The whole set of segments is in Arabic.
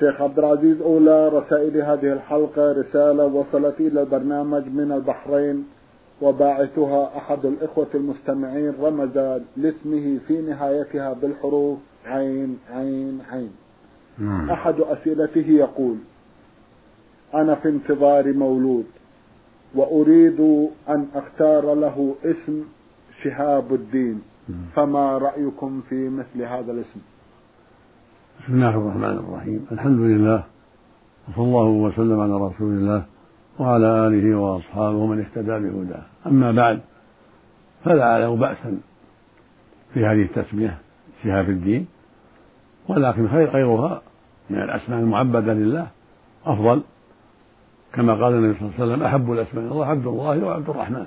شيخ عبد العزيز أولى رسائل هذه الحلقة رسالة وصلت إلى البرنامج من البحرين وباعثها أحد الإخوة المستمعين رمز لاسمه في نهايتها بالحروف عين عين عين. نعم. أحد أسئلته يقول أنا في انتظار مولود وأريد أن أختار له اسم شهاب الدين فما رأيكم في مثل هذا الاسم؟ بسم الله الرحمن الرحيم. الحمد لله وصلى الله وسلم على رسول الله وعلى آله وأصحابه ومن اهتدى بهداه. أما بعد فلا أعلم بأسا في هذه التسمية شهاب الدين ولكن خير غيرها من الأسماء المعبدة لله أفضل. كما قال النبي صلى الله عليه وسلم أحب الأسماء الله عبد الله وعبد الرحمن.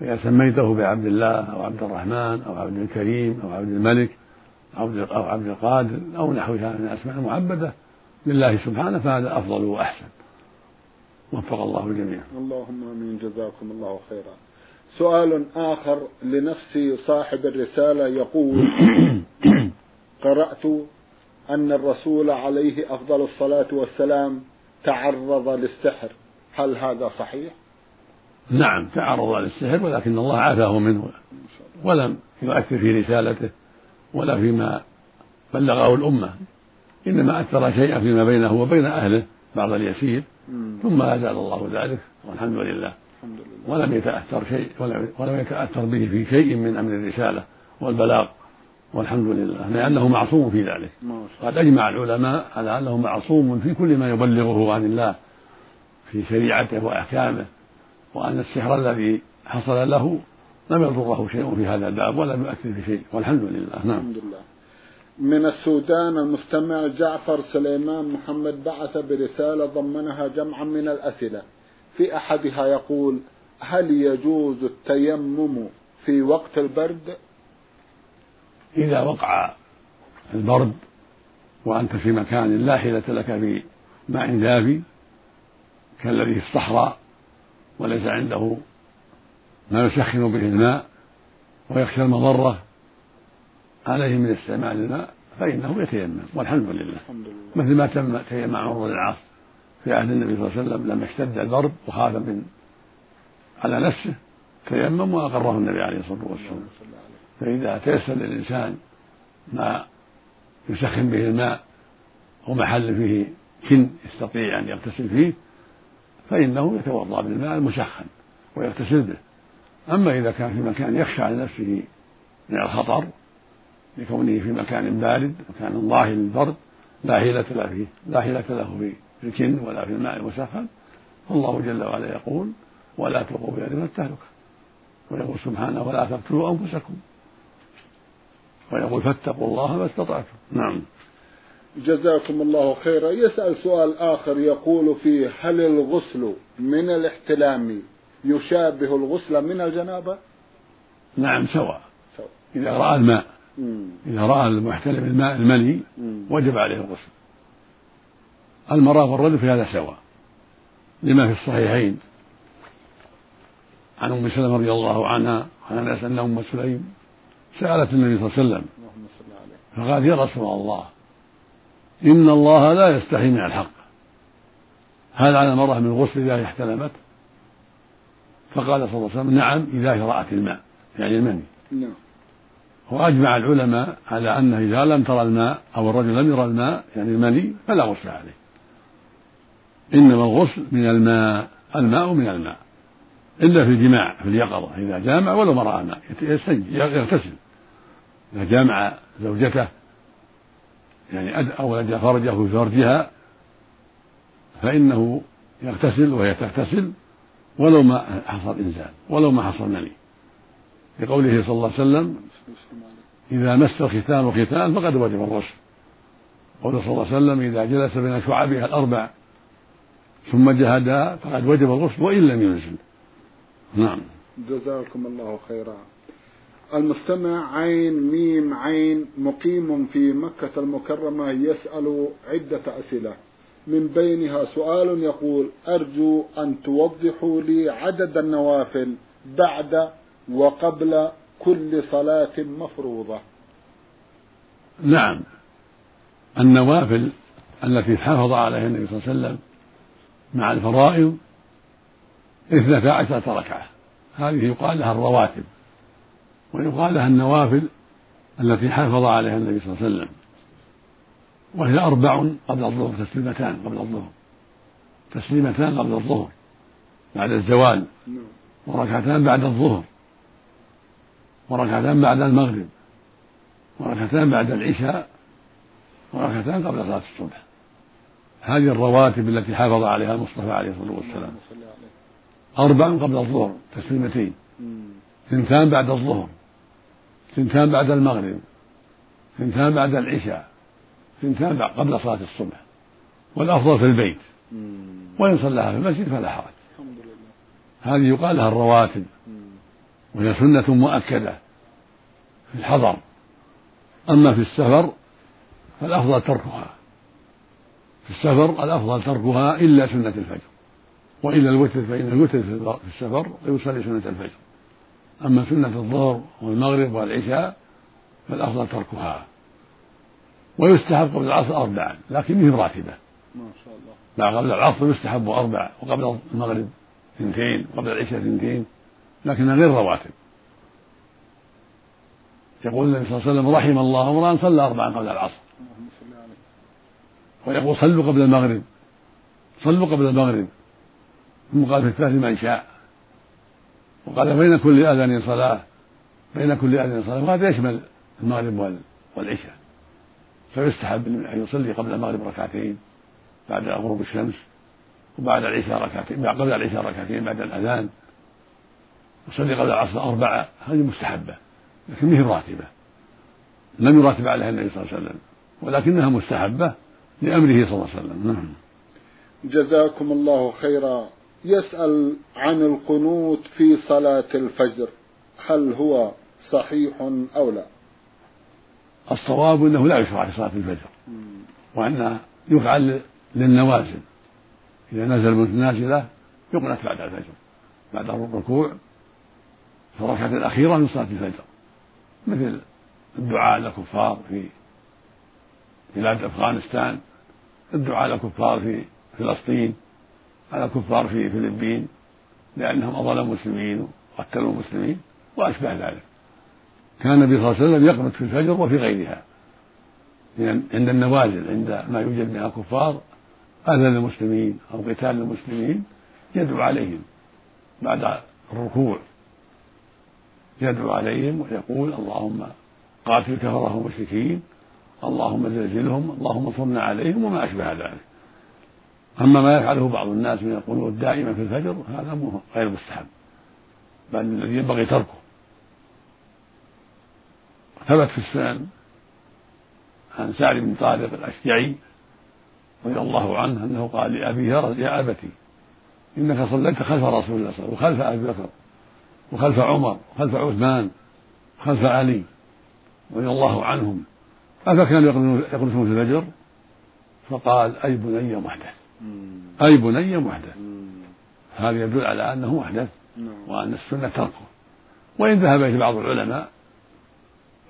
فإذا سميته بعبد الله أو عبد الرحمن أو عبد الكريم أو عبد الملك أو عبد القادر أو نحوها من الأسماء المعبدة لله سبحانه فهذا أفضل وأحسن. وفق الله الجميع. اللهم آمين. جزاكم الله خيرا. سؤال آخر لنفس صاحب الرسالة يقول قرأت أن الرسول عليه أفضل الصلاة والسلام تعرض للسحر. هل هذا صحيح؟ نعم تعرض للسحر ولكن الله عافاه منه. ولم يؤثر في رسالته. ولا فيما بلغه الأمة إنما اثر شيئا فيما بينه وبين أهله بعض اليسير ثم أزال الله ذلك والحمد لله. الحمد لله. ولم يتأثر شيء ولم يتأثر به في شيء من أمر الرسالة والبلاغ والحمد لله لأنه معصوم في ذلك. قد أجمع العلماء على أنه معصوم في كل ما يبلغه عن الله في شريعته وأحكامه وأن السحر الذي حصل له لم يضره شيء في هذا الباب ولم يؤثر في شيء والحمد لله. نعم. الحمد لله. من السودان المستمع جعفر سليمان محمد بعث برسالة ضمنها جمعا من الأسئلة. في أحدها يقول هل يجوز التيمم في وقت البرد؟ إذا وقع البرد وأنت في مكان لا حيلة لك في ماء دافي كالذي في الصحراء وليس عنده ما يسخن به الماء ويخشى المضرة عليه من استعمال الماء فإنه يتيمم والحمد لله. مثل ما تم تيمم عمر بن العاص في عهد النبي صلى الله عليه وسلم لما اشتد البرد وخاف من على نفسه تيمم وأقره النبي عليه الصلاة والسلام. فإذا تيسر للإنسان ما يسخن به الماء ومحل فيه كن يستطيع أن يغتسل فيه فإنه يتوضأ بالماء المسخن ويغتسل به. أما إذا كان في مكان يخشى على نفسه من الخطر لكونه في مكان بارد مكان ظاهر للبرد لا حيلة له فيه لا حيلة له في الكن ولا في الماء المسخن فالله جل وعلا يقول ولا تلقوا بأيديكم التهلكة ويقول سبحانه ولا تقتلوا أنفسكم ويقول فاتقوا الله ما استطعتم نعم. جزاكم الله خيرا. يسأل سؤال آخر يقول فيه هل الغسل من الاحتلام يشابه الغسل من الجنابة؟ نعم سواء. إذا رأى الماء. مم. إذا رأى المحتلم الماء المني. وجب عليه الغسل. المرأة والرجل في هذا سواء. لما في الصحيحين. عن أم سلمة رضي الله عنها عن أنس أن أم سليم سألت النبي صلى الله عليه وسلم فقالت يا رسول الله إن الله لا يستحي من الحق. هل على المرأة من غسل إذا احتلمت فقال صلى الله عليه وسلم نعم إذا رأت الماء يعني المني. نعم. وأجمع العلماء على انه إذا لم ترى الماء أو الرجل لم يرى الماء يعني المني فلا غسل عليه. إنما الغسل من الماء الماء من الماء. إلا في الجماع في اليقظة إذا جامع ولو ما رأى ماء يغتسل. إذا جامع زوجته يعني أولج فرجه في فرجها فإنه يغتسل وهي تغتسل. ولو ما حصل إنزال ولو ما حصل مني لقوله صلى الله عليه وسلم إذا مس الختان ختان فقد وجب الرشد قوله صلى الله عليه وسلم إذا جلس بين شعبها الأربع ثم جهدها فقد وجب الغسل وإن لم ينزل. نعم. جزاكم الله خيرا. المستمع عين ميم عين مقيم في مكة المكرمة يسأل عدة أسئلة. من بينها سؤال يقول أرجو أن توضحوا لي عدد النوافل بعد وقبل كل صلاة مفروضة. نعم. النوافل التي حافظ عليها النبي صلى الله عليه وسلم مع الفرائض اثنتا عشرة ركعة. هذه يقال لها الرواتب ويقال لها النوافل التي حافظ عليها النبي صلى الله عليه وسلم. وهي أربع قبل الظهر تسليمتان قبل الظهر. تسليمتان قبل الظهر بعد الزوال. وركعتان بعد الظهر. وركعتان بعد المغرب. وركعتان بعد العشاء. وركعتان قبل صلاة الصبح. هذه الرواتب التي حافظ عليها المصطفى عليه الصلاة والسلام. أربع قبل الظهر تسليمتين. ثنتان بعد الظهر. ثنتان بعد المغرب. ثنتان بعد العشاء. ثنتان قبل صلاة الصبح والأفضل في البيت وإن صلاها في المسجد فلا حرج. هذه يقال لها الرواتب. وهي سنة مؤكدة في الحضر. أما في السفر فالأفضل تركها. في السفر الأفضل تركها إلا سنة الفجر. وإلا الوتر فإن الوتر في السفر يصلي سنة الفجر. أما سنة الظهر والمغرب والعشاء فالأفضل تركها. ويستحب قبل العصر أربعا لكن هي راتبة. ما شاء الله. قبل العصر يستحب أربع وقبل المغرب اثنتين وقبل العشاء اثنتين لكنها غير رواتب. يقول النبي صلى الله عليه وسلم رحم الله امرا صلى أربعا قبل العصر. ويقول صلوا قبل المغرب. صلوا قبل المغرب. ثم قال في الثالث من شاء. وقال بين كل أذان صلاة؟ بين كل أذان صلاة. وهذا يشمل المغرب والعشاء؟ فيستحب أن يصلي قبل المغرب ركعتين بعد غروب الشمس وبعد العشاء ركعتين قبل العشاء ركعتين بعد الأذان. يصلي قبل العصر أربعة هذه مستحبة لكن هي راتبة لم يراتب عليها النبي صلى الله عليه وسلم ولكنها مستحبة لأمره صلى الله عليه وسلم. نعم. جزاكم الله خيرا. يسأل عن القنوت في صلاة الفجر هل هو صحيح أو لا؟ الصواب أنه لا يشرع في صلاة الفجر وأنه يفعل للنوازل. إذا نزل نازلة يقنت بعد الفجر بعد الركوع في الركعة الأخيرة من صلاة الفجر. مثل الدعاء للكفار في بلاد أفغانستان الدعاء للكفار في فلسطين على الكفار في فلبين لأنهم أضلوا المسلمين وقتلوا المسلمين وأشبه ذلك. كان النبي صلى الله عليه وسلم يقنط في الفجر وفي غيرها. يعني عند النوازل عند ما يوجد منها كفار أذى للمسلمين أو قتال للمسلمين يدعو عليهم. بعد الركوع يدعو عليهم ويقول اللهم قاتل كفره المشركين اللهم زلزلهم اللهم انصرنا عليهم وما أشبه ذلك. أما ما يفعله بعض الناس من القنوت دائما في الفجر هذا غير مستحب. بل الذي ينبغي تركه. ثبت في السنن عن سعد بن طارق الأشجعي رضي الله عنه أنه قال لأبيه يا أبتي إنك صليت خلف رسول الله صلى الله عليه وسلم وخلف أبي بكر وخلف عمر وخلف عثمان وخلف علي رضي الله عنهم أفكانوا يقنطون في الفجر؟ فقال أي بني محدث أي بني محدث. هذا يدل على أنه محدث نعم. وأن السنة تركه. وإن ذهب إليه بعض العلماء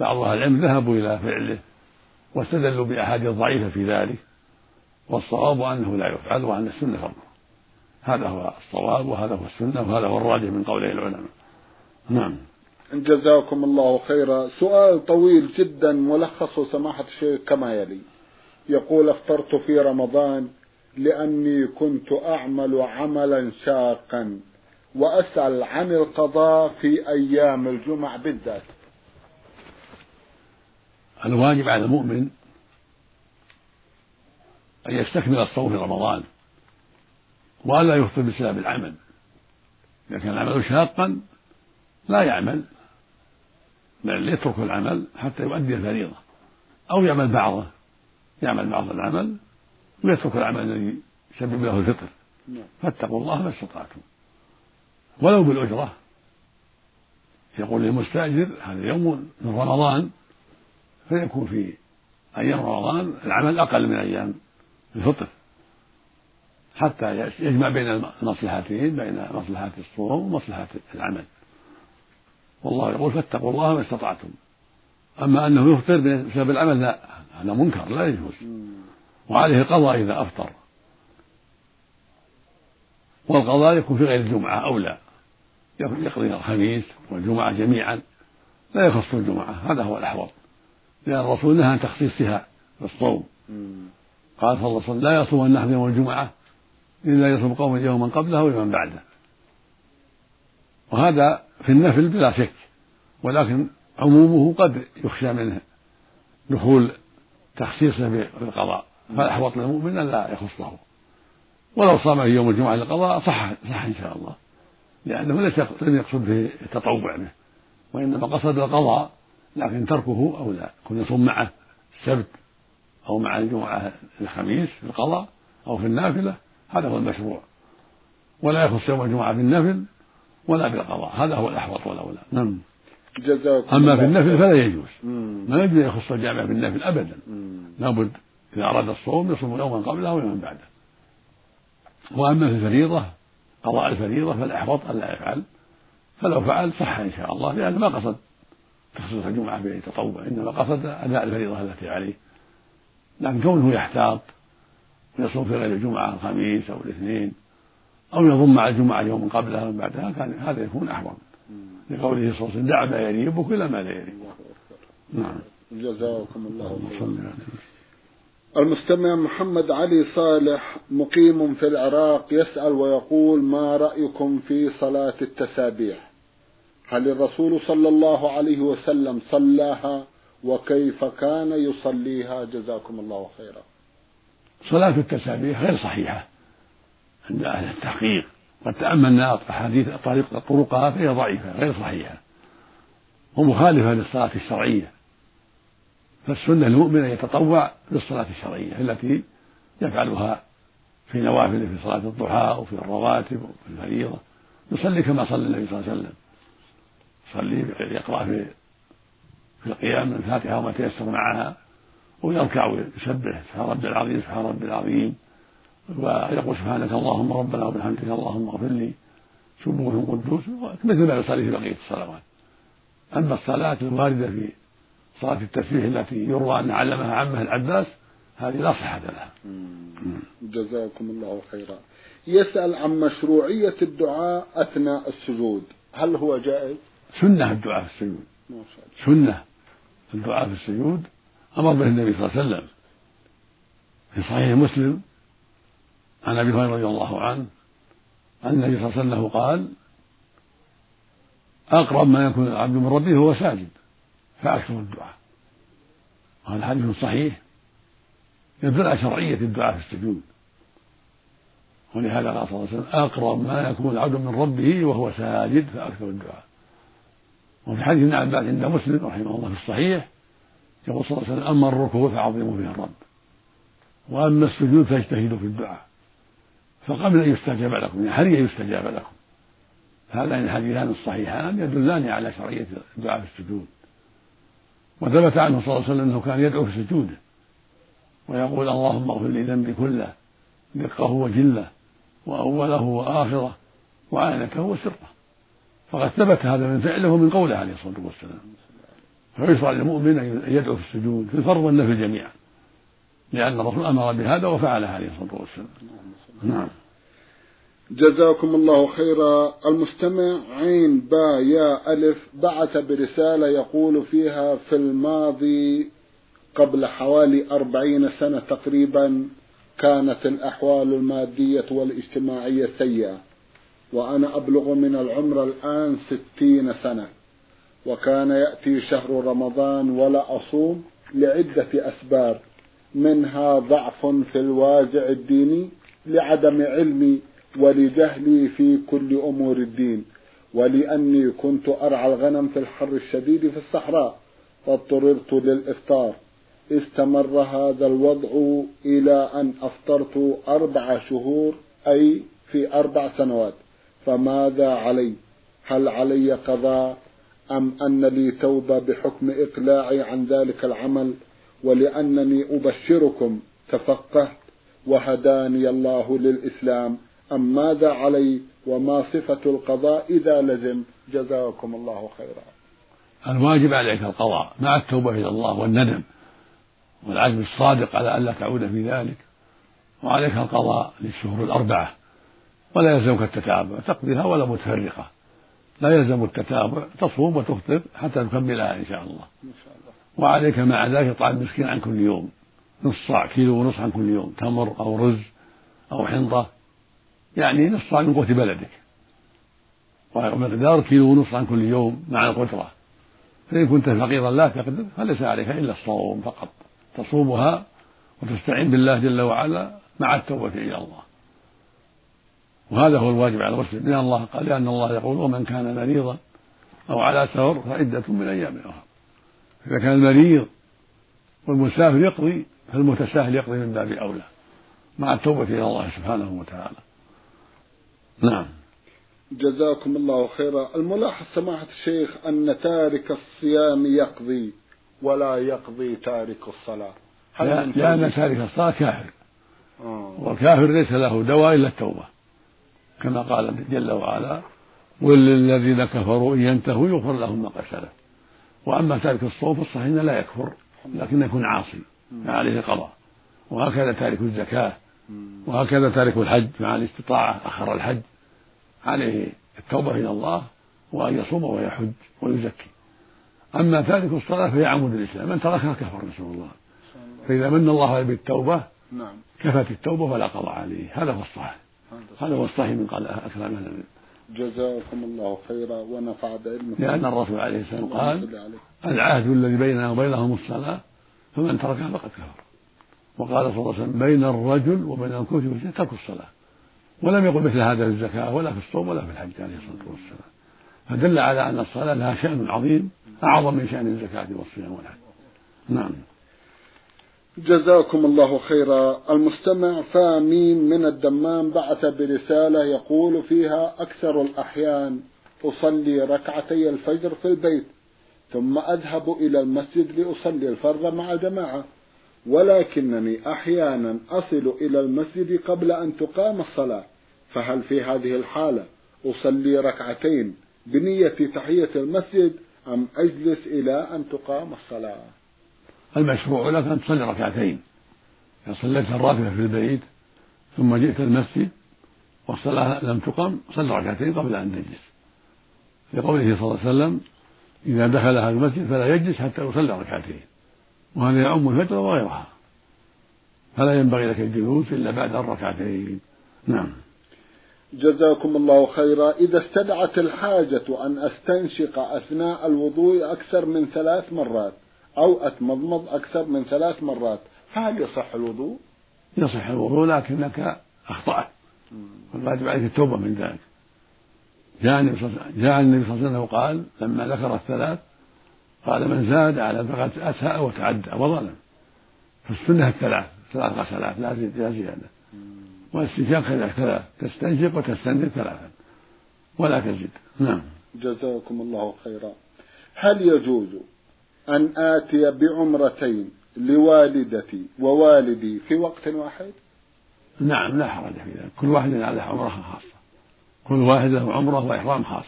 بعض أهل العلم ذهبوا إلى فعله واستدلوا بأحاديث ضعيفة في ذلك والصواب أنه لا يفعل وأن السنة تركه هذا هو الصواب وهذا هو السنة وهذا هو الراجح من قولي العلماء. نعم. جزاكم الله خيرا. سؤال طويل جدا ملخص سماحة الشيخ كما يلي. يقول افطرت في رمضان لأني كنت أعمل عملا شاقا وأسأل عن القضاء في أيام الجمع بالذات. الواجب على المؤمن أن يستكمل الصوم في رمضان وألا يفطر بسبب العمل إذا كان العمل شاقا لا يعمل بل يترك العمل حتى يؤدي الفريضة أو يعمل بعضه يعمل بعض العمل ويترك العمل الذي يسبب له الفطر نعم. فاتقوا الله ما استطعتم ولو بالأجرة يقول للمستأجر هذا يوم من رمضان فيكون في أيام رمضان العمل أقل من أيام الفطر. حتى يجمع بين المصلحتين بين مصلحة الصوم ومصلحة العمل. والله يقول فاتقوا الله ما استطعتم. أما أنه يفطر بسبب العمل لا هذا منكر لا يجوز. وعليه قضاء إذا أفطر. والقضاء يكون في غير الجمعة أولى يقضي الخميس والجمعة جميعا. لا يخص الجمعة هذا هو الأحوط. لأن الرسول نهى عن تخصيصها بالصوم قال صلى الله عليه وسلم لا يصوم النحر يوم الجمعة إلا يصوم قوم يوما قبله ويوما بعده. وهذا في النفل بلا شك ولكن عمومه قد يخشى منه دخول تخصيصه بالقضاء. فالأحوط للمؤمن؟ لا يخصه ولو صام في يوم الجمعة للقضاء صح صح إن شاء الله. لأنه ليس لم يقصد به التطوع به وإنما قصد القضاء لكن تركه أولى كن يصوم معه السبت أو مع الجمعة الخميس في القضاء أو في النافلة هذا هو المشروع. ولا يخص يوم الجمعة بالنفل ولا بالقضاء هذا هو الأحوط والأولى. نعم. أما في النفل فلا يجوز. ما يجوز أن يخص الجامع بالنفل أبدا. لابد إذا أراد الصوم يصوم يوما قبله ويوما بعده. وأما في الفريضة قضاء الفريضة فالأحوط ألا يفعل. فلو فعل صح إن شاء الله لأنه ما قصد. تخصيص الجمعة بتطوع إنما قصد أداء الفريضة التي عليه. لكن كونه يحتاط ويصوم في غير الجمعة الخميس أو الاثنين أو يضم مع الجمعة يوم قبلها ومن بعدها كان هذا يكون أحوط. لقوله صلى الله عليه وسلم دع ما يريبك إلى ما لا يريبك نعم. جزاكم الله خيرا. المستمع محمد علي صالح مقيم في العراق يسأل ويقول ما رأيكم في صلاة التسابيح؟ هل الرسول صلى الله عليه وسلم صلاها وكيف كان يصليها؟ جزاكم الله خيرا. صلاة التسابيح غير صحيحة. عند أهل التحقيق. قد تأملنا أحاديث طريق طرقها فهي ضعيفة غير صحيحة. ومخالفة للصلاة الشرعية. فالسنة للمؤمن أن يتطوع بالصلاة الشرعية التي يفعلها في نوافل في صلاة الضحى وفي الرواتب وفي الفريضة. يصلي كما صلى النبي صلى الله عليه وسلم. يصلي يقرأ في في القيام الفاتحة وما تيسر معها ويركع ويسبح سبحان ربي العظيم سبحان ربي العظيم. ويقول سبحانك اللهم ربنا وبحمدك اللهم اغفر لي سبوح قدوس مثل ما يصلي في بقية الصلوات. أما الصلاة الواردة في صلاة التسبيح التي يروى أن علمها عمه العباس هذه لا صحة لها. جزاكم الله خيرا. يسأل عن مشروعية الدعاء أثناء السجود. هل هو جائز؟ سنة الدعاء في السجود. سنة الدعاء في السجود أمر به النبي صلى الله عليه وسلم. في صحيح مسلم عن أبي هريرة رضي الله عنه أن النبي صلى الله عليه وسلم قال أقرب ما يكون العبد من ربه وهو ساجد فأكثر الدعاء. وهذا حديث صحيح يدل على شرعية الدعاء في السجود. ولهذا قال صلى الله عليه وسلم أقرب ما يكون العبد من ربه وهو ساجد فأكثر الدعاء. وفي حديث ابن عباس عند مسلم رحمه الله في الصحيح يقول صلى الله عليه وسلم أما الركوع فعظموا فيه الرب وأما السجود فاجتهدوا في الدعاء فقبل أن يستجاب لكم يعني هل يستجاب لكم؟ هذان الحديثان الصحيحان يدلان على شرعية الدعاء في السجود. وثبت عنه صلى الله عليه وسلم أنه كان يدعو في سجوده ويقول اللهم اغفر لي ذنبي كله دقه وجله وأوله وآخره وعانته وسره. فقد ثبت هذا من فعله ومن قوله عليه الصلاة والسلام. فيشرع للمؤمن أن يدعو في السجود في الفرض والنفل جميعا لأن الرسول أمر بهذا وفعله عليه الصلاة والسلام. نعم. جزاكم الله خيرا. المستمع عين با يا ألف بعث برسالة يقول فيها في الماضي قبل حوالي أربعين سنة تقريبا كانت الأحوال المادية والاجتماعية سيئة. وأنا أبلغ من العمر الآن ستين سنة. وكان يأتي شهر رمضان ولا أصوم لعدة أسباب. منها ضعف في الوازع الديني لعدم علمي ولجهلي في كل أمور الدين. ولأني كنت أرعى الغنم في الحر الشديد في الصحراء فاضطررت للإفطار. استمر هذا الوضع إلى أن أفطرت أربع شهور أي في أربع سنوات. فماذا علي؟ هل علي قضاء أم أن لي توبة بحكم إقلاعي عن ذلك العمل ولأنني أبشركم تفقهت وهداني الله للإسلام؟ أم ماذا علي وما صفة القضاء إذا لزم؟ جزاكم الله خيرا. الواجب عليك القضاء مع التوبة إلى الله والندم والعزم الصادق على ألا تعود في ذلك. وعليك القضاء للشهور الأربعة. ولا يلزمك التتابع تقضيها ولا متفرقة. لا يلزم التتابع تصوم وتفطر حتى تكملها إن شاء الله. وعليك مع ذلك إطعام مسكين عن كل يوم. نص صاع كيلو ونص عن كل يوم. تمر أو رز أو حنطة. يعني نص صاع من قوت بلدك. ومقدار كيلو ونص عن كل يوم مع القدرة. فإن كنت فقيرا لا تقدر فليس عليك إلا الصوم فقط. تصومها وتستعين بالله جل وعلا مع التوبة إلى الله. وهذا هو الواجب على المسلم لأن الله قال لأن الله يقول ومن كان مريضا أو على سفر فعدة من أيام أخرى. إذا كان المريض والمسافر يقضي فالمتساهل يقضي من باب أولى مع التوبة إلى الله سبحانه وتعالى. نعم. جزاكم الله خيرا. الملاحظ سماحة الشيخ أن تارك الصيام يقضي ولا يقضي تارك الصلاة. لأن تارك الصلاة كافر. آه. والكافر ليس له دواء إلا التوبة. كما قال جل وعلا قل للذين كفروا إن ينتهوا يغفر لهم ما قد سلف. وأما تارك الصوم فالصحيح لا يكفر لكن يكون عاصي فعليه قضاء. وهكذا تارك الزكاة وهكذا تارك الحج مع الاستطاعة أخر الحج. عليه التوبة إلى الله وأن يصوم ويحج ويزكي. أما تارك الصلاة فهي عمود الإسلام. من تركها كفر نسأل الله. فإذا من الله بالتوبة نعم. كفت التوبة ولا قضاء عليه. هذا هو الصحيح. هذا هو الصحيح من قال أكرم أهل جزاكم الله خيرا ونفع بعلمكم. لأن الرسول عليه السلام قال العهد الذي بيننا وبينهم الصلاة فمن تركها فقد كفر. وقال صلى الله عليه وسلم بين الرجل وبين الكفر والشرك ترك الصلاة. ولم يقل مثل هذا في الزكاة ولا في الصوم ولا في الحج عليه الصلاة والسلام. فدل على أن الصلاة لها شأن عظيم أعظم من شأن الزكاة والصيام والحج. نعم. جزاكم الله خيرا. المستمع فاميم من الدمام بعث برسالة يقول فيها أكثر الأحيان أصلي ركعتي الفجر في البيت ثم أذهب إلى المسجد لأصلي الفرض مع جماعة ولكنني أحيانا أصل إلى المسجد قبل أن تقام الصلاة فهل في هذه الحالة أصلي ركعتين بنية تحية المسجد أم أجلس إلى أن تقام الصلاة؟ المشروع لك أن تصلي ركعتين. إذا صليت الراتبة في البيت ثم جئت المسجد والصلاة لم تقم صل ركعتين قبل أن تجلس. لقوله صلى الله عليه وسلم إذا دخل أهل المسجد فلا يجلس حتى يصلي ركعتين. وهذا يعم الفجر وغيرها. فلا ينبغي لك الجلوس إلا بعد الركعتين. نعم. جزاكم الله خيرا. إذا استدعت الحاجة أن أستنشق أثناء الوضوء أكثر من ثلاث مرات أو أتمضمض أكثر من ثلاث مرات هل يصح الوضوء؟ يصح الوضوء لكنك أخطأت. والواجب عليك التوبة من ذلك. جاء النبي صلى الله عليه وسلم قال لما ذكر الثلاث قال من زاد على فقد أساء وتعدى وظلم. فالسنة الثلاث ثلاث غسلات لا زيادة لا زيادة. والاستنشاق كذلك ثلاث تستنشق وتستنشق ثلاثا. ولا تزيد. نعم. جزاكم الله خيرا. هل يجوز أن آتي بعمرتين لوالدتي ووالدي في وقت واحد؟ نعم لا حرج في ذلك. كل واحد على عمرة خاصة كل واحد له عمرة وإحرام خاص.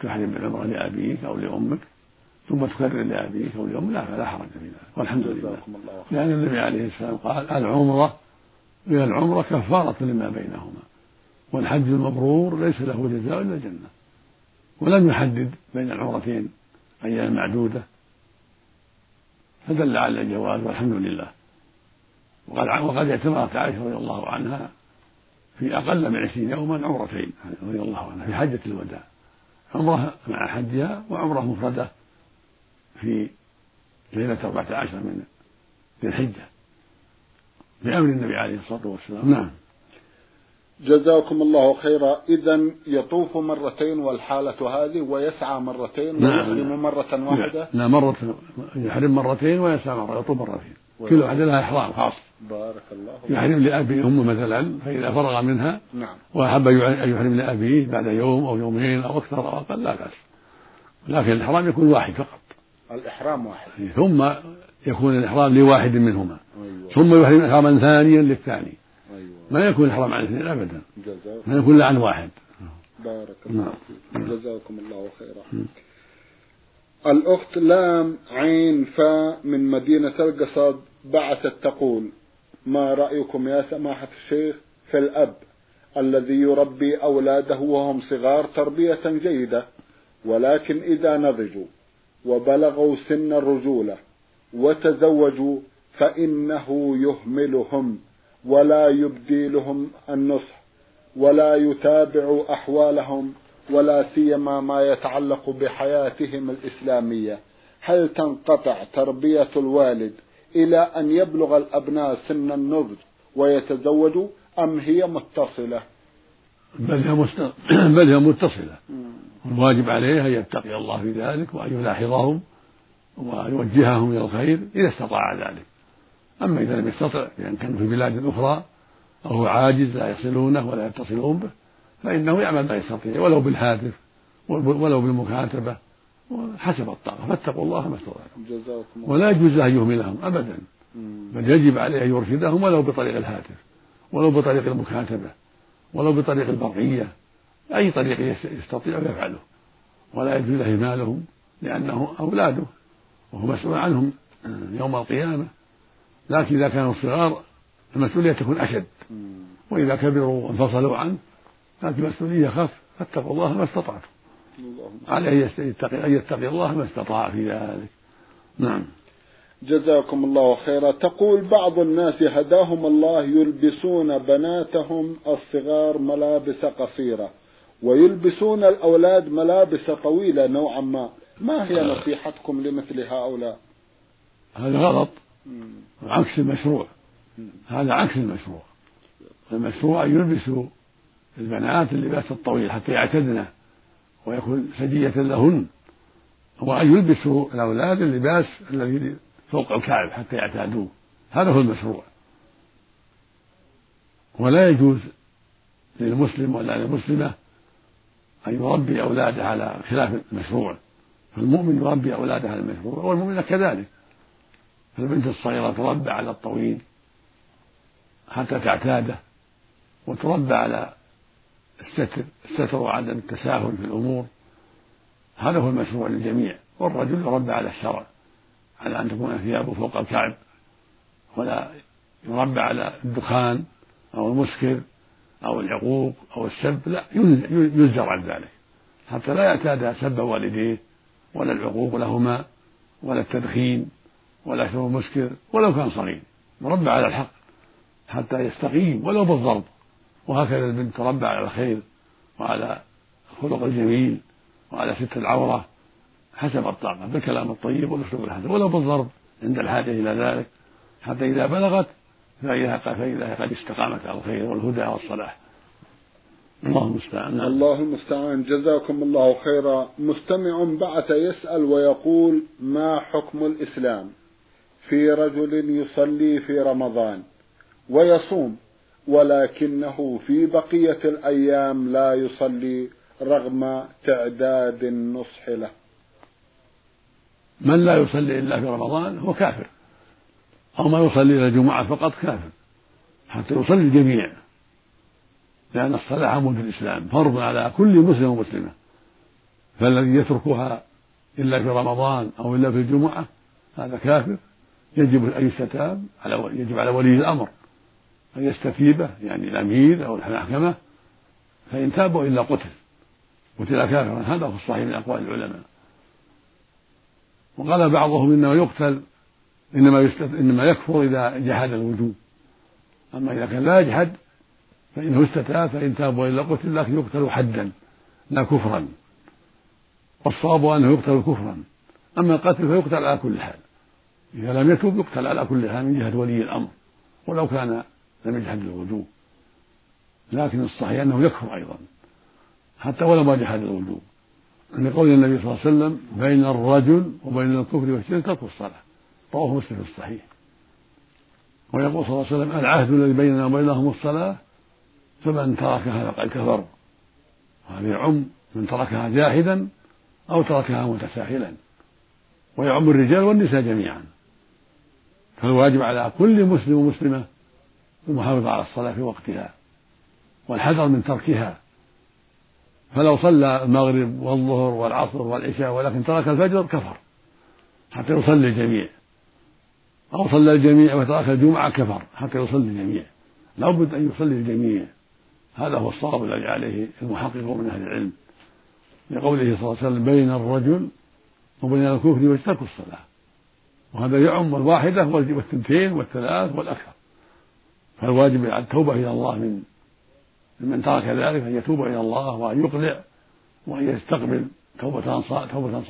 تحرم العمرة لأبيك أو لأمك ثم تكرر لأبيك أو لأمك. لا فلا حرج في ذلك. والحمد لله. لأن النبي عليه السلام قال العمرة إلى العمرة كفارة لما بينهما. والحج المبرور ليس له جزاء إلا الجنة. ولم يحدد بين العمرتين أيام معدودة. فدل على الجواز والحمد لله. وقد وقد اعتمرت عائشة رضي الله عنها في أقل من عشرين يوما عمرتين رضي الله عنها في حجة الوداع. عمرة مع حجها وعمرة مفردة في ليلة أربعة عشر من ذي الحجة بأمر النبي عليه الصلاة والسلام. نعم. جزاكم الله خيرا. إذا يطوف مرتين والحالة هذه ويسعى مرتين نعم. ويحرم مرة واحدة. لا مرة يحرم مرتين ويسعى مرة يطوف مرتين. كل واحدة لها إحرام. خاص بارك الله يحرم لأبي أمه مثلا فإذا فرغ منها نعم. وأحب أن يحرم لأبيه بعد يوم أو يومين أو أكثر أو أقل لا بأس. لكن الإحرام يكون واحد فقط. الإحرام واحد. ثم يكون الإحرام لواحد منهما. أيوة. ثم يحرم إحراما ثانيا للثاني. ما يكون الإحرام عن اثنين أبدا. ما يكون إلا عن واحد. بارك الله نعم. فيك. جزاكم الله خيرا. الأخت لام عين فاء من مدينة القصد بعثت تقول ما رأيكم يا سماحة الشيخ في الأب الذي يربي أولاده وهم صغار تربية جيدة ولكن إذا نضجوا وبلغوا سن الرجولة وتزوجوا فإنه يهملهم ولا يبدي لهم النصح ولا يتابع أحوالهم ولا سيما ما يتعلق بحياتهم الإسلامية. هل تنقطع تربية الوالد إلى أن يبلغ الأبناء سن النضج ويتزوجوا أم هي متصلة؟ بل هي مست... بل هي متصلة. الواجب عليه أن يتقي الله في ذلك وأن يلاحظهم ويوجههم إلى الخير إذا استطاع ذلك. أما إذا لم يستطع لأن كانوا في بلاد أخرى أو هو عاجز لا يصلونه ولا يتصلون به فإنه يعمل ما يستطيع ولو بالهاتف ولو بالمكاتبة حسب الطاقة. فاتقوا الله ما استطعتم. ولا يجوز له أن يهملهم أبدا. بل يجب عليه أن يرشدهم ولو بطريق الهاتف ولو بطريق المكاتبة ولو بطريق البرقية. أي طريق يس- يستطيع يفعله. ولا يجوز له إهمالهم لأنه أولاده وهو مسؤول عنهم يوم القيامة. لكن إذا كانوا صغار المسؤولية تكون أشد. وإذا كبروا وانفصلوا عنه كانت المسؤولية أخف فاتقوا الله ما استطعتم. عليه أن يتقي أن يتقي الله ما استطاع في ذلك. نعم. جزاكم الله خيرا. تقول بعض الناس هداهم الله يلبسون بناتهم الصغار ملابس قصيرة ويلبسون الأولاد ملابس طويلة نوعا ما. ما هي نصيحتكم لمثل هؤلاء؟ هذا غلط. مم. عكس المشروع. هذا عكس المشروع المشروع أن يلبسوا البنات اللباس الطويل حتى يعتدن ويكون سجية لهن وأن يلبسوا الأولاد اللباس الذي فوق الكعب حتى يعتادوه هذا هو المشروع ولا يجوز للمسلم ولا للمسلمة أن يربي أولاده على خلاف المشروع فالمؤمن يربي أولاده على المشروع والمؤمنة كذلك فالبنت الصغيرة تربى على الطويل حتى تعتاده وتربى على الستر الستر وعدم التساهل في الأمور. هذا هو المشروع للجميع والرجل يربى على الشرع على أن تكون ثيابه فوق الكعب ولا يربى على الدخان أو المسكر أو العقوق أو السب لا يزجر عن ذلك حتى لا يعتاد سب والديه ولا العقوق لهما ولا التدخين. ولا شرب المسكر ولو كان صغير مربى على الحق حتى يستقيم ولو بالضرب. وهكذا البنت تربى على الخير وعلى الخلق الجميل وعلى ستر العورة حسب الطاقة بالكلام الطيب والأسلوب الحسن. ولو بالضرب عند الحاجة إلى ذلك حتى إذا بلغت فإذا فإذا قد استقامت على الخير والهدى والصلاح. الله المستعان. الله المستعان. جزاكم الله خيرا. مستمع بعث يسأل ويقول ما حكم الإسلام؟ في رجل يصلي في رمضان ويصوم ولكنه في بقية الأيام لا يصلي رغم تعداد النصح له. من لا يصلي إلا في رمضان هو كافر. أو ما يصلي إلى الجمعة فقط كافر. حتى يصلي الجميع. لأن الصلاة عمود الإسلام فرض على كل مسلم ومسلمة. فالذي يتركها إلا في رمضان أو إلا في الجمعة هذا كافر. يجب أن يستتاب على يجب على ولي الأمر أن يستتيبه يعني الأمير أو المحكمة. فإن تابوا إلا قتل. قتل كافرا. هذا هو الصحيح من أقوال العلماء. وقال بعضهم إنما يقتل إنما يست... إنما يكفر إذا جحد الوجوب أما إذا كان لا يجحد فإنه استتاب فإن تاب وإلا قتل لكن يقتل حدا لا كفرا. والصواب أنه يقتل كفرا. أما القتل فيقتل على كل حال. إذا لم يتوب يقتل على كل حال من جهة ولي الأمر ولو كان لم يجحد الوجوب. لكن الصحيح أنه يكفر أيضا حتى ولو ما جحد الوجوب. لقول النبي صلى الله عليه وسلم بين الرجل وبين الكفر والشرك ترك الصلاة. رواه مسلم في الصحيح. ويقول صلى الله عليه وسلم العهد الذي بيننا وبينهم الصلاة فمن تركها فقد كفر. وهذا يعم من تركها جاحدا أو تركها متساهلا. ويعم الرجال والنساء جميعا. فالواجب على كل مسلم ومسلمة المحافظة على الصلاة في وقتها والحذر من تركها. فلو صلى المغرب والظهر والعصر والعشاء ولكن ترك الفجر كفر حتى يصلي الجميع. أو صلى الجميع وترك الجمعة كفر حتى يصلي الجميع. لا بد أن يصلي الجميع. هذا هو الصواب الذي عليه المحققون من أهل العلم. لقوله صلى الله عليه وسلم بين الرجل وبين الكفر وترك الصلاة. وهذا يعم الواحدة والثنتين والثلاث والأكثر. فالواجب على التوبة إلى الله من من ترك ذلك أن يتوب إلى الله وأن يقلع وأن يستقبل توبة توبة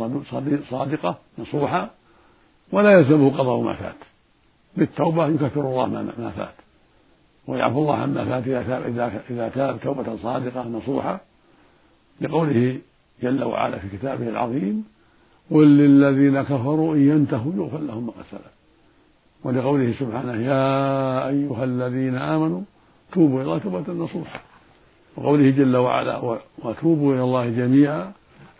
صادقة نصوحة ولا يلزمه قضاء ما فات. بالتوبة يكفر الله ما فات. ويعفو الله عما فات إذا تاب إذا إذا تاب توبة صادقة نصوحة. لقوله جل وعلا في كتابه العظيم قل للذين كفروا إن ينتهوا يغفر لهم ما قد سلف. ولقوله سبحانه يا أيها الذين آمنوا توبوا إلى الله توبة نصوحا. وقوله جل وعلا وتوبوا إلى الله جميعا.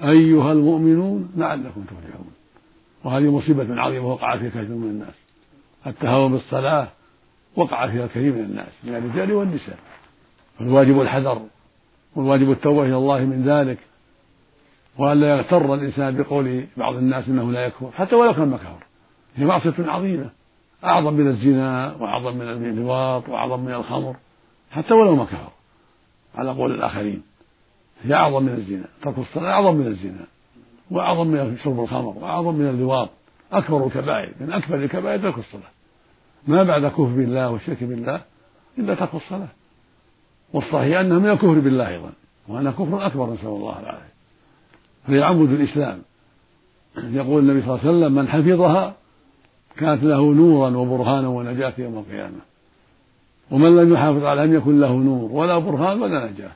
أيها المؤمنون لعلكم تفلحون. وهذه مصيبة عظيمة وقعت فيها كثير من الناس. التهاون بالصلاة وقع فيها الكثير من الناس من الرجال والنساء. فالواجب الحذر والواجب التوبة إلى الله من ذلك. وأن لا يغتر الإنسان بقول بعض الناس إنه لا يكفر حتى ولو كان ما كفر هي معصية عظيمة أعظم من الزنا وأعظم من اللواط وأعظم من الخمر حتى ولو ما كفر على قول الآخرين هي أعظم من الزنا ترك الصلاة أعظم من الزنا وأعظم من شرب الخمر وأعظم من اللواط أكبر الكبائر من أكبر الكبائر ترك الصلاة. ما بعد كفر بالله والشرك بالله إلا ترك الصلاة. والصحيح أنها من الكفر بالله أيضا وأنها كفر أكبر نسأل الله العافية. فهي عمود الإسلام. يقول النبي صلى الله عليه وسلم من حفظها كانت له نورا وبرهانا ونجاة يوم القيامة. ومن لم يحافظ على لم يكن له نور ولا برهان ولا نجاة.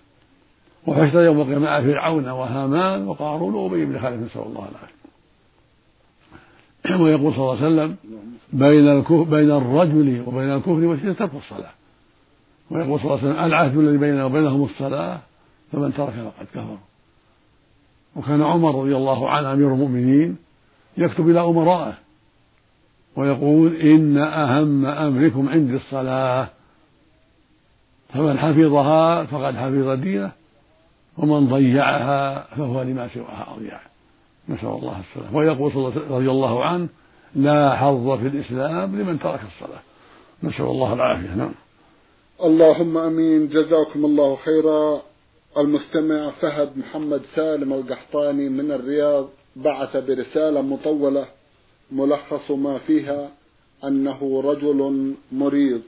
وحشر يوم القيامة مع فرعون وهامان وقارون وأبي بن خالد نسأل الله العافية. ويقول صلى الله عليه وسلم بين بين الرجل وبين الكفر والشرك ترك الصلاة. ويقول صلى الله عليه وسلم العهد الذي بيننا وبينهم الصلاة فمن تركها فقد كفر. وكان عمر رضي الله عنه أمير المؤمنين يكتب إلى أمرائه ويقول إن أهم أمركم عندي الصلاة فمن حفظها فقد حفظ دينه ومن ضيعها فهو لما سواها أضيع. نسأل الله السلامة. ويقول رضي الله عنه لا حظ في الإسلام لمن ترك الصلاة. نسأل الله العافية. نعم. اللهم آمين. جزاكم الله خيرا. المستمع فهد محمد سالم القحطاني من الرياض بعث برسالة مطولة ملخص ما فيها أنه رجل مريض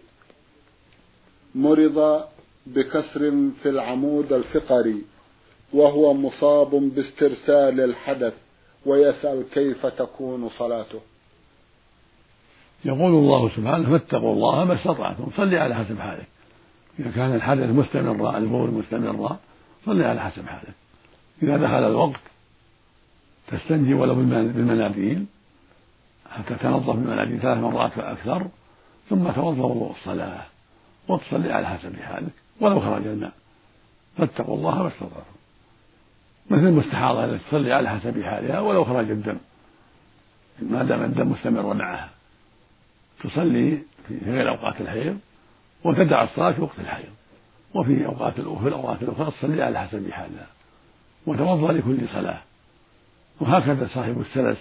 مرض بكسر في العمود الفقري وهو مصاب باسترسال الحدث ويسأل كيف تكون صلاته. يقول الله سبحانه فاتقوا الله ما استطعتم صلي على حسب حالك. إذا كان الحدث مستمرا البول مستمرا صلي على حسب حالك إذا دخل الوقت تستنجي ولو بالمناديل حتى تنظف بالمناديل ثلاث مرات فأكثر ثم توضأ وضوء الصلاة وتصلي على حسب حالك ولو خرج الماء. فاتقوا الله ما استطعتم. مثل المستحاضة التي تصلي على حسب حالها ولو خرج الدم. ما دام الدم مستمر معها. تصلي في غير أوقات الحيض وتدع الصلاة في وقت الحيض. وفي أوقات في الأوقات الأخرى تصلي على حسب حالها وتوضأ لكل صلاة. وهكذا صاحب السلس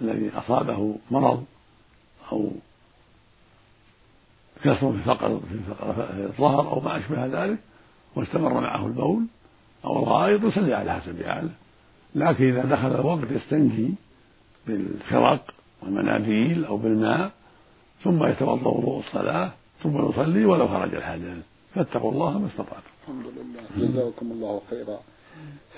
الذي أصابه مرض أو كسر في فقر في فقر في الظهر أو ما أشبه ذلك واستمر معه البول أو الغائط يصلي على حسب حاله لكن إذا دخل الوقت يستنجي بالخرق والمناديل أو بالماء ثم يتوضأ وضوء الصلاة ثم يصلي ولو خرج الحدث. فاتقوا الله ما استطعتم. الحمد لله. جزاكم الله خيرا.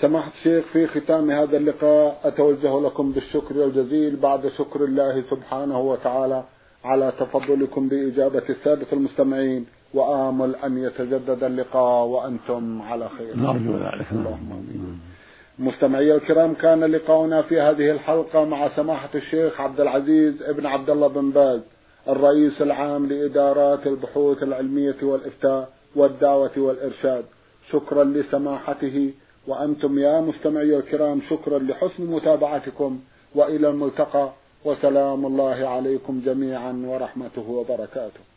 سماحة الشيخ في ختام هذا اللقاء أتوجه لكم بالشكر الجزيل. بعد شكر الله سبحانه وتعالى على تفضلكم بإجابة السادة المستمعين. وآمل أن يتجدد اللقاء وأنتم على خير. نرجو ذلك. اللهم مستمعي الكرام كان لقاؤنا في هذه الحلقة مع سماحة الشيخ عبد العزيز ابن عبد الله بن باز الرئيس العام لإدارات البحوث العلمية والإفتاء. والدعوة والإرشاد. شكرا لسماحته. وأنتم يا مستمعي الكرام شكرا لحسن متابعتكم. وإلى الملتقى. وسلام الله عليكم جميعا ورحمته وبركاته.